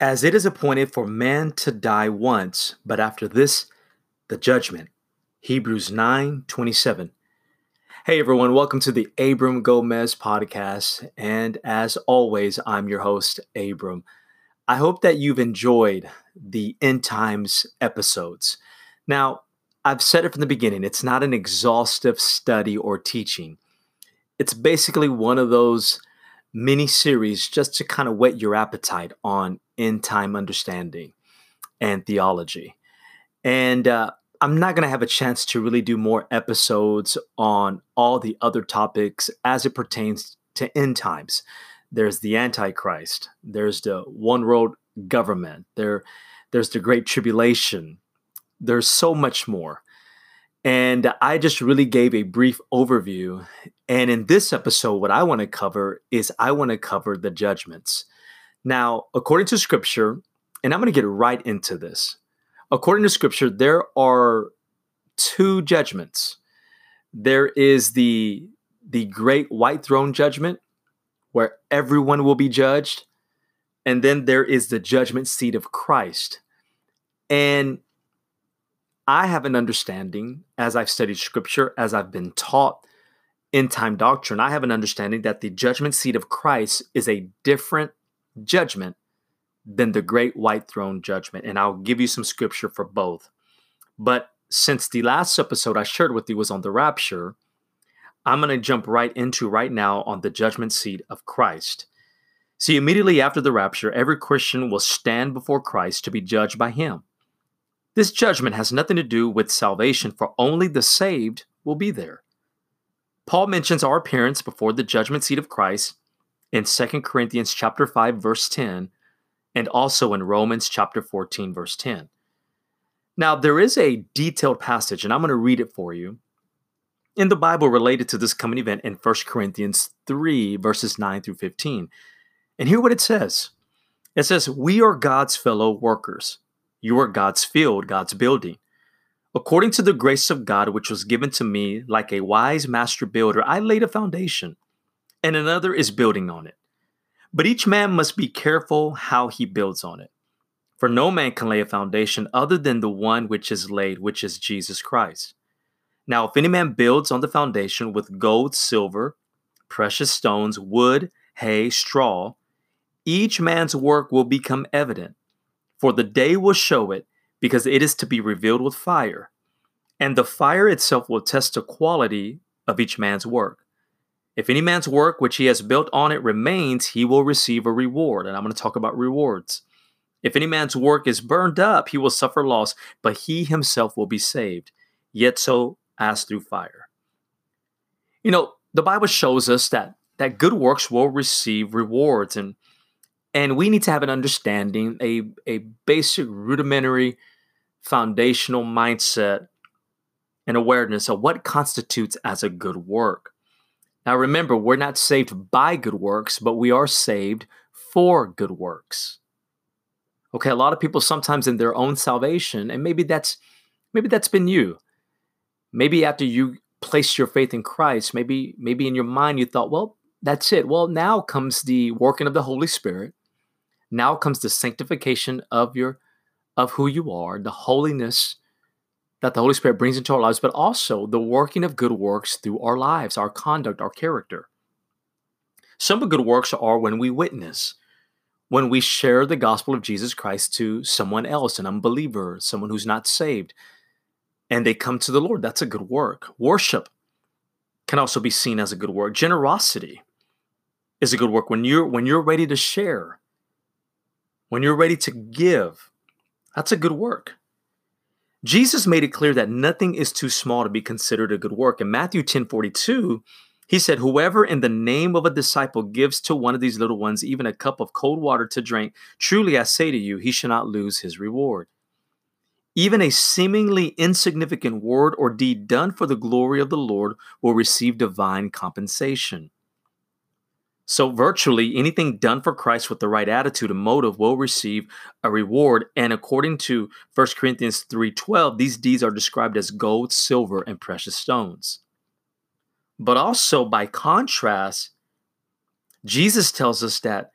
As it is appointed for man to die once, but after this, the judgment. Hebrews 9 27. Hey everyone, welcome to the Abram Gomez podcast. And as always, I'm your host, Abram. I hope that you've enjoyed the end times episodes. Now, I've said it from the beginning, it's not an exhaustive study or teaching. It's basically one of those mini series just to kind of whet your appetite on end time understanding and theology. And uh, I'm not going to have a chance to really do more episodes on all the other topics as it pertains to end times. There's the Antichrist, there's the one world government, there, there's the Great Tribulation, there's so much more. And I just really gave a brief overview. And in this episode, what I want to cover is I want to cover the judgments. Now, according to scripture, and I'm going to get right into this. According to scripture, there are two judgments. There is the the great white throne judgment where everyone will be judged, and then there is the judgment seat of Christ. And I have an understanding as I've studied scripture, as I've been taught end time doctrine, I have an understanding that the judgment seat of Christ is a different judgment than the great white throne judgment. And I'll give you some scripture for both. But since the last episode I shared with you was on the rapture, I'm going to jump right into right now on the judgment seat of Christ. See, immediately after the rapture, every Christian will stand before Christ to be judged by him. This judgment has nothing to do with salvation, for only the saved will be there. Paul mentions our appearance before the judgment seat of Christ in 2 Corinthians chapter 5 verse 10 and also in Romans chapter 14 verse 10. Now there is a detailed passage and I'm going to read it for you in the Bible related to this coming event in 1 Corinthians 3 verses 9 through 15. And hear what it says. It says, "We are God's fellow workers. You are God's field, God's building. According to the grace of God which was given to me like a wise master builder, I laid a foundation and another is building on it. But each man must be careful how he builds on it. For no man can lay a foundation other than the one which is laid, which is Jesus Christ. Now, if any man builds on the foundation with gold, silver, precious stones, wood, hay, straw, each man's work will become evident, for the day will show it, because it is to be revealed with fire. And the fire itself will test the quality of each man's work. If any man's work which he has built on it remains, he will receive a reward. And I'm going to talk about rewards. If any man's work is burned up, he will suffer loss, but he himself will be saved, yet so as through fire. You know, the Bible shows us that that good works will receive rewards and and we need to have an understanding, a, a basic rudimentary foundational mindset and awareness of what constitutes as a good work. Now, remember, we're not saved by good works, but we are saved for good works. Okay, a lot of people sometimes in their own salvation, and maybe that's maybe that's been you. Maybe after you placed your faith in Christ, maybe maybe in your mind you thought, well, that's it. Well, now comes the working of the Holy Spirit. Now comes the sanctification of your of who you are, the holiness that the Holy Spirit brings into our lives, but also the working of good works through our lives, our conduct, our character. Some of good works are when we witness, when we share the gospel of Jesus Christ to someone else, an unbeliever, someone who's not saved, and they come to the Lord. That's a good work. Worship can also be seen as a good work. Generosity is a good work when you're when you're ready to share, when you're ready to give. That's a good work. Jesus made it clear that nothing is too small to be considered a good work. In Matthew 10 42, he said, Whoever in the name of a disciple gives to one of these little ones even a cup of cold water to drink, truly I say to you, he shall not lose his reward. Even a seemingly insignificant word or deed done for the glory of the Lord will receive divine compensation. So, virtually anything done for Christ with the right attitude and motive will receive a reward. And according to 1 Corinthians 3:12, these deeds are described as gold, silver, and precious stones. But also, by contrast, Jesus tells us that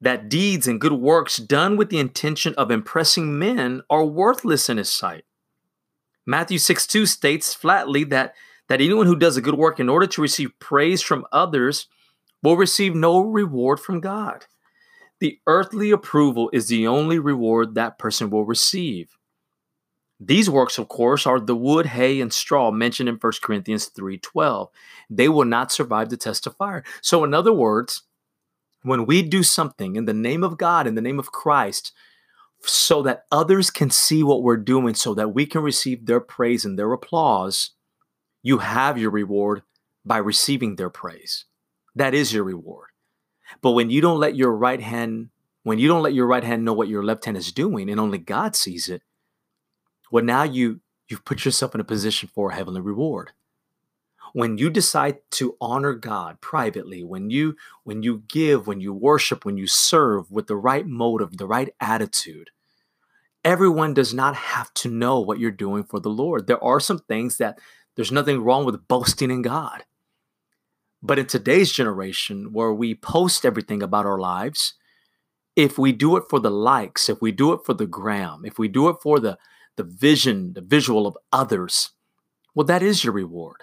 that deeds and good works done with the intention of impressing men are worthless in his sight. Matthew 6 2 states flatly that, that anyone who does a good work in order to receive praise from others will receive no reward from God. The earthly approval is the only reward that person will receive. These works, of course, are the wood, hay, and straw mentioned in 1 Corinthians 3:12. They will not survive the test of fire. So, in other words, when we do something in the name of God, in the name of Christ, so that others can see what we're doing, so that we can receive their praise and their applause, you have your reward by receiving their praise. That is your reward. But when you don't let your right hand, when you don't let your right hand know what your left hand is doing, and only God sees it, well, now you you've put yourself in a position for a heavenly reward. When you decide to honor God privately, when you when you give, when you worship, when you serve with the right motive, the right attitude, everyone does not have to know what you're doing for the Lord. There are some things that there's nothing wrong with boasting in God. But in today's generation, where we post everything about our lives, if we do it for the likes, if we do it for the gram, if we do it for the the vision, the visual of others, well, that is your reward.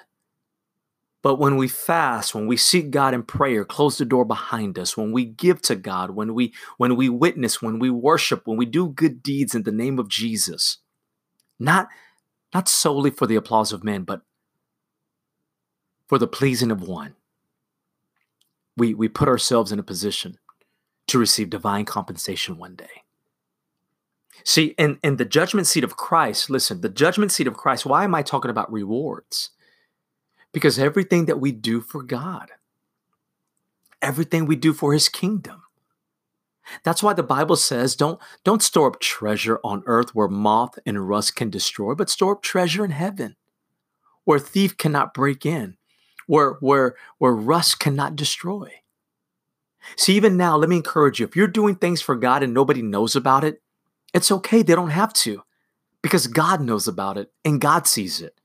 But when we fast, when we seek God in prayer, close the door behind us, when we give to God, when we when we witness, when we worship, when we do good deeds in the name of Jesus, not not solely for the applause of men, but for the pleasing of one. We we put ourselves in a position to receive divine compensation one day. See, in, in the judgment seat of Christ, listen, the judgment seat of Christ, why am I talking about rewards? Because everything that we do for God, everything we do for his kingdom. That's why the Bible says don't, don't store up treasure on earth where moth and rust can destroy, but store up treasure in heaven where thief cannot break in, where, where, where rust cannot destroy. See, even now, let me encourage you if you're doing things for God and nobody knows about it, it's okay. They don't have to because God knows about it and God sees it.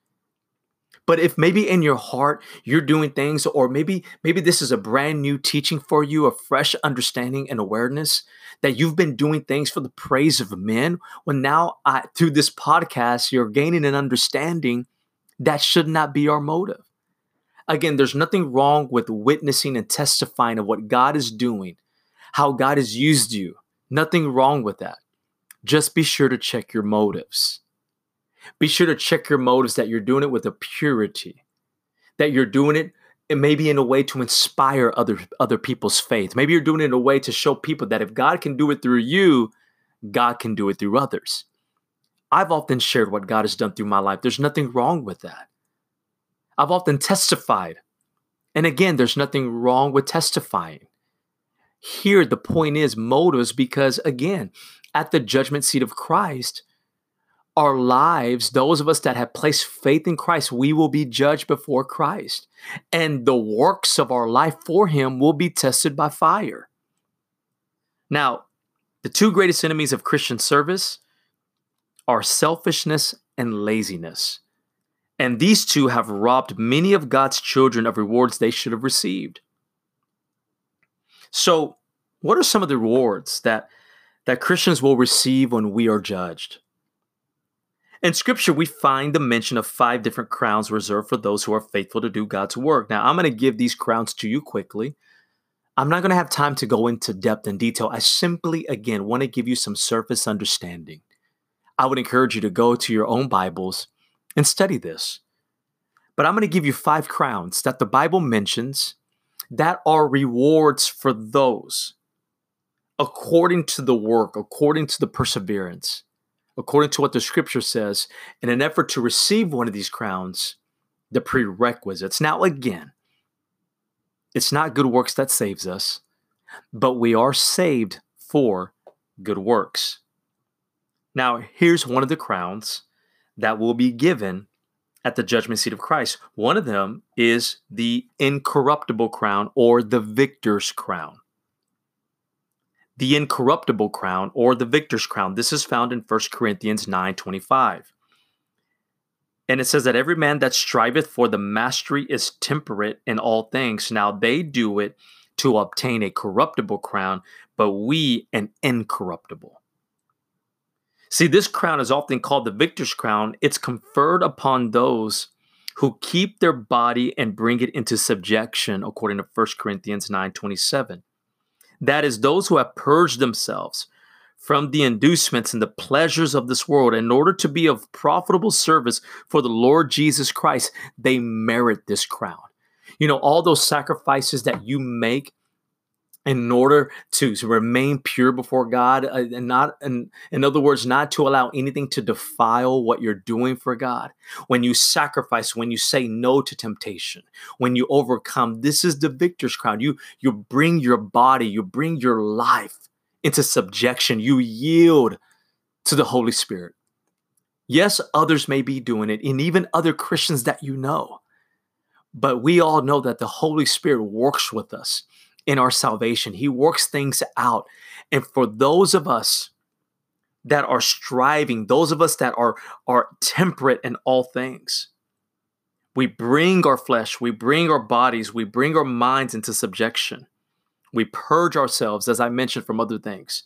But if maybe in your heart you're doing things, or maybe maybe this is a brand new teaching for you, a fresh understanding and awareness that you've been doing things for the praise of men, well, now I, through this podcast you're gaining an understanding that should not be our motive. Again, there's nothing wrong with witnessing and testifying of what God is doing, how God has used you. Nothing wrong with that just be sure to check your motives. Be sure to check your motives that you're doing it with a purity, that you're doing it and maybe in a way to inspire other other people's faith. Maybe you're doing it in a way to show people that if God can do it through you, God can do it through others. I've often shared what God has done through my life. There's nothing wrong with that. I've often testified. And again, there's nothing wrong with testifying. Here, the point is motives because, again, at the judgment seat of Christ, our lives, those of us that have placed faith in Christ, we will be judged before Christ. And the works of our life for Him will be tested by fire. Now, the two greatest enemies of Christian service are selfishness and laziness. And these two have robbed many of God's children of rewards they should have received. So, what are some of the rewards that that Christians will receive when we are judged. In scripture, we find the mention of five different crowns reserved for those who are faithful to do God's work. Now, I'm going to give these crowns to you quickly. I'm not going to have time to go into depth and detail. I simply, again, want to give you some surface understanding. I would encourage you to go to your own Bibles and study this. But I'm going to give you five crowns that the Bible mentions that are rewards for those according to the work, according to the perseverance, according to what the scripture says, in an effort to receive one of these crowns, the prerequisites. Now, again, it's not good works that saves us, but we are saved for good works. Now, here's one of the crowns that will be given at the judgment seat of Christ. One of them is the incorruptible crown or the victor's crown the incorruptible crown or the victor's crown. This is found in 1 Corinthians 9 25. And it says that every man that striveth for the mastery is temperate in all things. Now they do it to obtain a corruptible crown, but we an incorruptible. See, this crown is often called the victor's crown. It's conferred upon those who keep their body and bring it into subjection, according to 1 Corinthians 9 27. That is, those who have purged themselves from the inducements and the pleasures of this world in order to be of profitable service for the Lord Jesus Christ, they merit this crown. You know, all those sacrifices that you make in order to, to remain pure before God uh, and not in, in other words not to allow anything to defile what you're doing for God. When you sacrifice when you say no to temptation when you overcome this is the victor's crown. You you bring your body you bring your life into subjection. You yield to the Holy Spirit. Yes others may be doing it and even other Christians that you know but we all know that the Holy Spirit works with us in our salvation. He works things out. And for those of us that are striving, those of us that are, are temperate in all things, we bring our flesh, we bring our bodies, we bring our minds into subjection. We purge ourselves, as I mentioned, from other things.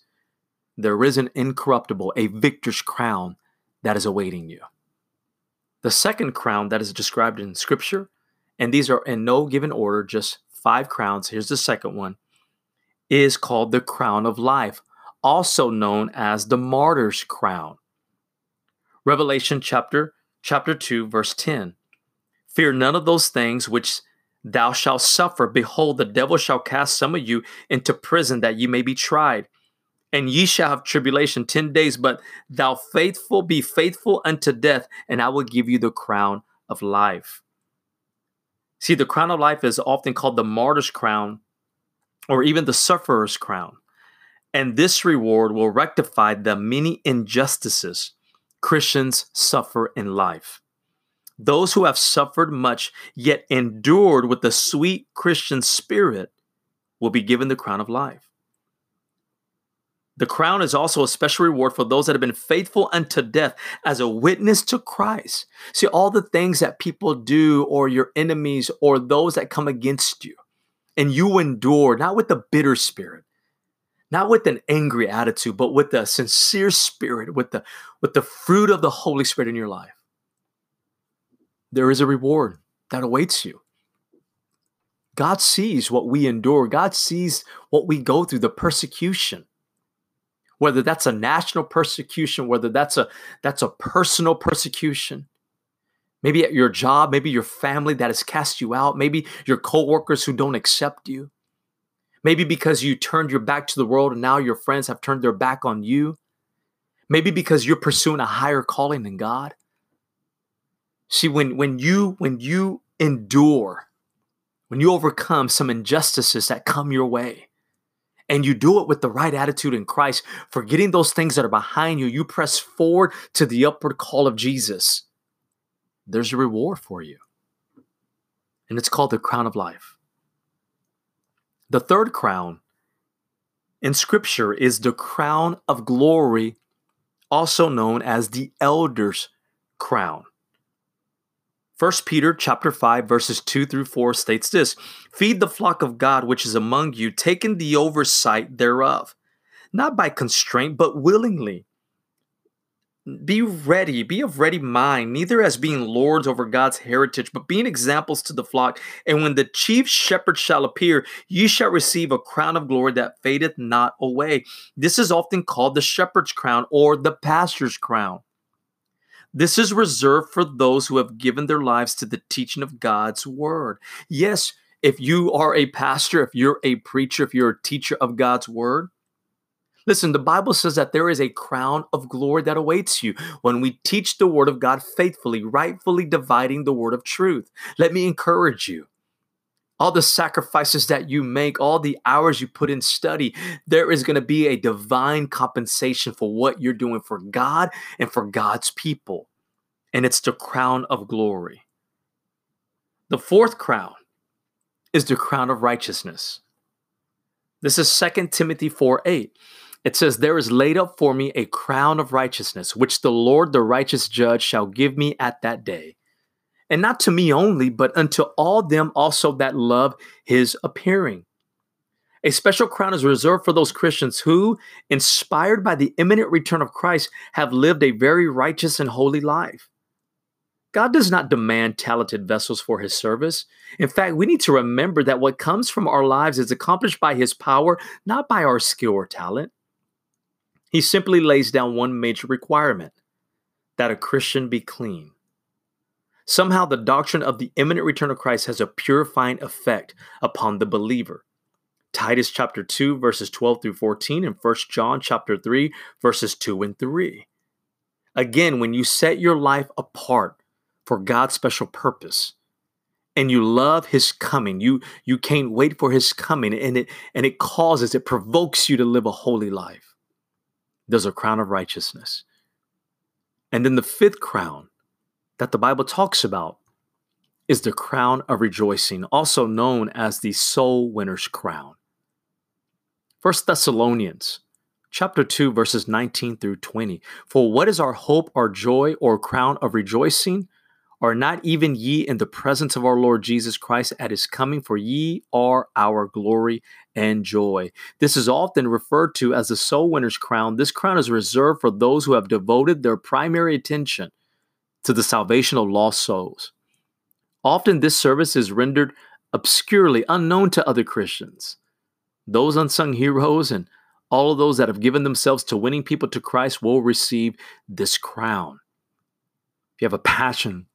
There is an incorruptible, a victor's crown that is awaiting you. The second crown that is described in Scripture, and these are in no given order, just five crowns, here's the second one, is called the crown of life, also known as the martyr's crown. Revelation chapter chapter 2 verse 10. Fear none of those things which thou shalt suffer. Behold, the devil shall cast some of you into prison that ye may be tried. And ye shall have tribulation 10 days, but thou faithful be faithful unto death, and I will give you the crown of life. See, the crown of life is often called the martyr's crown or even the sufferer's crown. And this reward will rectify the many injustices Christians suffer in life. Those who have suffered much yet endured with the sweet Christian spirit will be given the crown of life. The crown is also a special reward for those that have been faithful unto death as a witness to Christ. See, all the things that people do, or your enemies, or those that come against you, and you endure, not with a bitter spirit, not with an angry attitude, but with a sincere spirit, with the, with the fruit of the Holy Spirit in your life. There is a reward that awaits you. God sees what we endure, God sees what we go through, the persecution whether that's a national persecution, whether that's a that's a personal persecution. Maybe at your job, maybe your family that has cast you out, maybe your coworkers who don't accept you. Maybe because you turned your back to the world and now your friends have turned their back on you. Maybe because you're pursuing a higher calling than God. See, when when you when you endure, when you overcome some injustices that come your way, and you do it with the right attitude in Christ, forgetting those things that are behind you, you press forward to the upward call of Jesus. There's a reward for you. And it's called the crown of life. The third crown in Scripture is the crown of glory, also known as the elder's crown. 1 Peter chapter 5 verses 2 through 4 states this, "Feed the flock of God which is among you, taking the oversight thereof, not by constraint but willingly." Be ready, be of ready mind, neither as being lords over God's heritage, but being examples to the flock. And when the chief shepherd shall appear, ye shall receive a crown of glory that fadeth not away. This is often called the shepherd's crown or the pastor's crown. This is reserved for those who have given their lives to the teaching of God's word. Yes, if you are a pastor, if you're a preacher, if you're a teacher of God's word, listen, the Bible says that there is a crown of glory that awaits you when we teach the word of God faithfully, rightfully dividing the word of truth. Let me encourage you all the sacrifices that you make, all the hours you put in study, there is going to be a divine compensation for what you're doing for God and for God's people. And it's the crown of glory. The fourth crown is the crown of righteousness. This is 2 Timothy 4 8. It says, There is laid up for me a crown of righteousness, which the Lord, the righteous judge, shall give me at that day and not to me only, but unto all them also that love his appearing. A special crown is reserved for those Christians who, inspired by the imminent return of Christ, have lived a very righteous and holy life. God does not demand talented vessels for his service. In fact, we need to remember that what comes from our lives is accomplished by his power, not by our skill or talent. He simply lays down one major requirement that a Christian be clean. Somehow, the doctrine of the imminent return of Christ has a purifying effect upon the believer. Titus chapter 2, verses 12 through 14, and 1 John chapter 3, verses 2 and 3. Again, when you set your life apart for God's special purpose. And you love his coming. You you can't wait for his coming and it and it causes it provokes you to live a holy life. There's a crown of righteousness. And then the fifth crown that the Bible talks about is the crown of rejoicing, also known as the soul winner's crown. First Thessalonians chapter 2 verses 19 through 20. For what is our hope, our joy, or crown of rejoicing? Are not even ye in the presence of our Lord Jesus Christ at his coming? For ye are our glory and joy. This is often referred to as the soul winner's crown. This crown is reserved for those who have devoted their primary attention to the salvation of lost souls. Often this service is rendered obscurely unknown to other Christians. Those unsung heroes and all of those that have given themselves to winning people to Christ will receive this crown. If you have a passion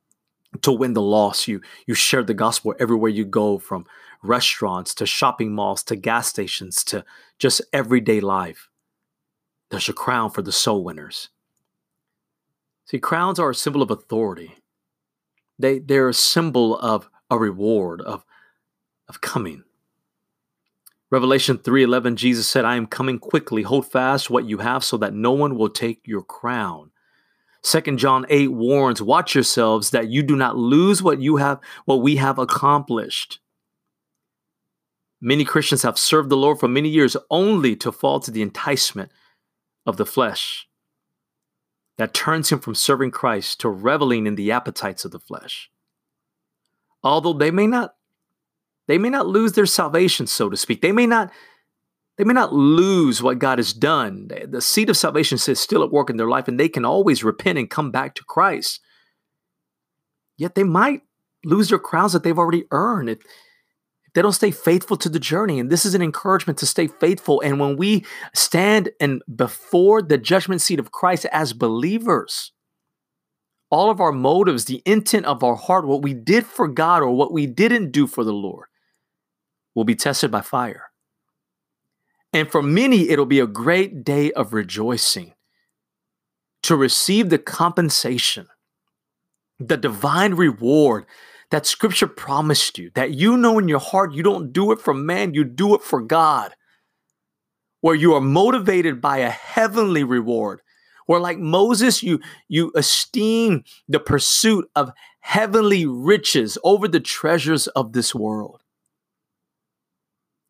to win the lost, You you share the gospel everywhere you go, from restaurants to shopping malls to gas stations to just everyday life. There's a crown for the soul winners. See, crowns are a symbol of authority. They they're a symbol of a reward of of coming. Revelation 3:11 Jesus said, "I am coming quickly. Hold fast what you have so that no one will take your crown." Second John 8 warns, watch yourselves that you do not lose what you have, what we have accomplished. Many Christians have served the Lord for many years only to fall to the enticement of the flesh that turns him from serving Christ to reveling in the appetites of the flesh. Although they may not they may not lose their salvation so to speak. They may not they may not lose what God has done. The seed of salvation is still at work in their life, and they can always repent and come back to Christ. Yet they might lose their crowns that they've already earned if they don't stay faithful to the journey. And this is an encouragement to stay faithful. And when we stand and before the judgment seat of Christ as believers, all of our motives, the intent of our heart, what we did for God or what we didn't do for the Lord, will be tested by fire. And for many, it'll be a great day of rejoicing to receive the compensation, the divine reward that scripture promised you, that you know in your heart you don't do it for man, you do it for God, where you are motivated by a heavenly reward, where like Moses, you, you esteem the pursuit of heavenly riches over the treasures of this world.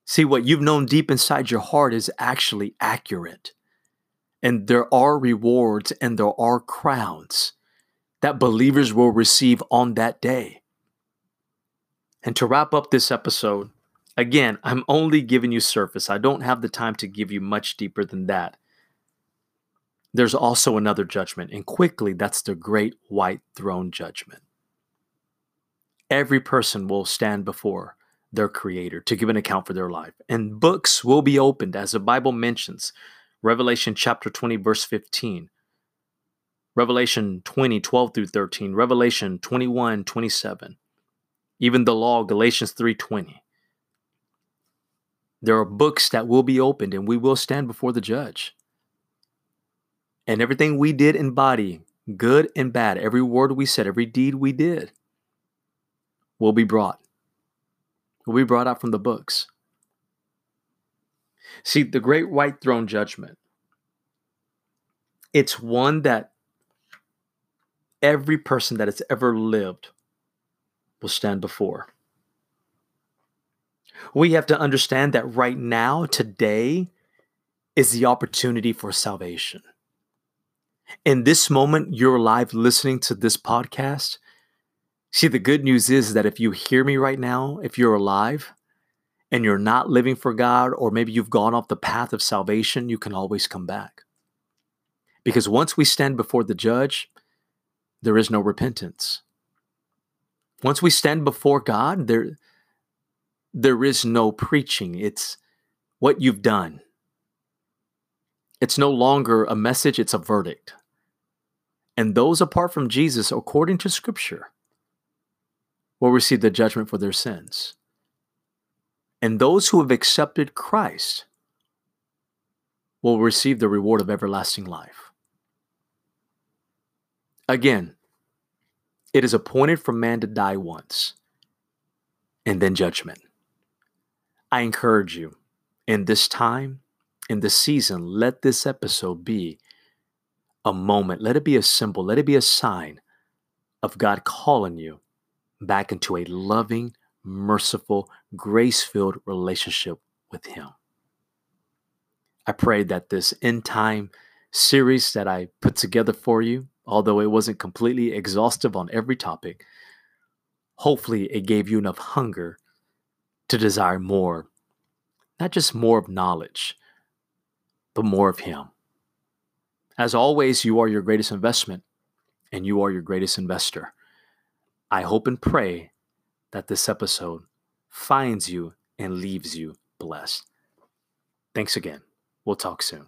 See, what you've known deep inside your heart is actually accurate. And there are rewards and there are crowns that believers will receive on that day. And to wrap up this episode, again, I'm only giving you surface. I don't have the time to give you much deeper than that. There's also another judgment, and quickly, that's the great white throne judgment. Every person will stand before their creator to give an account for their life. And books will be opened, as the Bible mentions. Revelation chapter 20, verse 15. Revelation 20, 12 through 13. Revelation 21, 27. Even the law, Galatians 3:20. There are books that will be opened and we will stand before the judge. And everything we did in body, good and bad, every word we said, every deed we did, will be brought will be brought out from the books. See, the great white throne judgment, it's one that every person that has ever lived will stand before. We have to understand that right now, today, is the opportunity for salvation. In this moment, you're live listening to this podcast. See, the good news is that if you hear me right now, if you're alive, and you're not living for God, or maybe you've gone off the path of salvation, you can always come back. Because once we stand before the judge, there is no repentance. Once we stand before God, there, there is no preaching. It's what you've done. It's no longer a message, it's a verdict. And those apart from Jesus, according to Scripture, will receive the judgment for their sins. And those who have accepted Christ will receive the reward of everlasting life. Again, it is appointed for man to die once and then judgment. I encourage you in this time, in this season, let this episode be a moment. Let it be a symbol. Let it be a sign of God calling you back into a loving, merciful, grace filled relationship with Him. I pray that this end time series that I put together for you, although it wasn't completely exhaustive on every topic, hopefully it gave you enough hunger to desire more, not just more of knowledge, but more of Him. As always, you are your greatest investment and you are your greatest investor. I hope and pray that this episode finds you and leaves you blessed. Thanks again. We'll talk soon.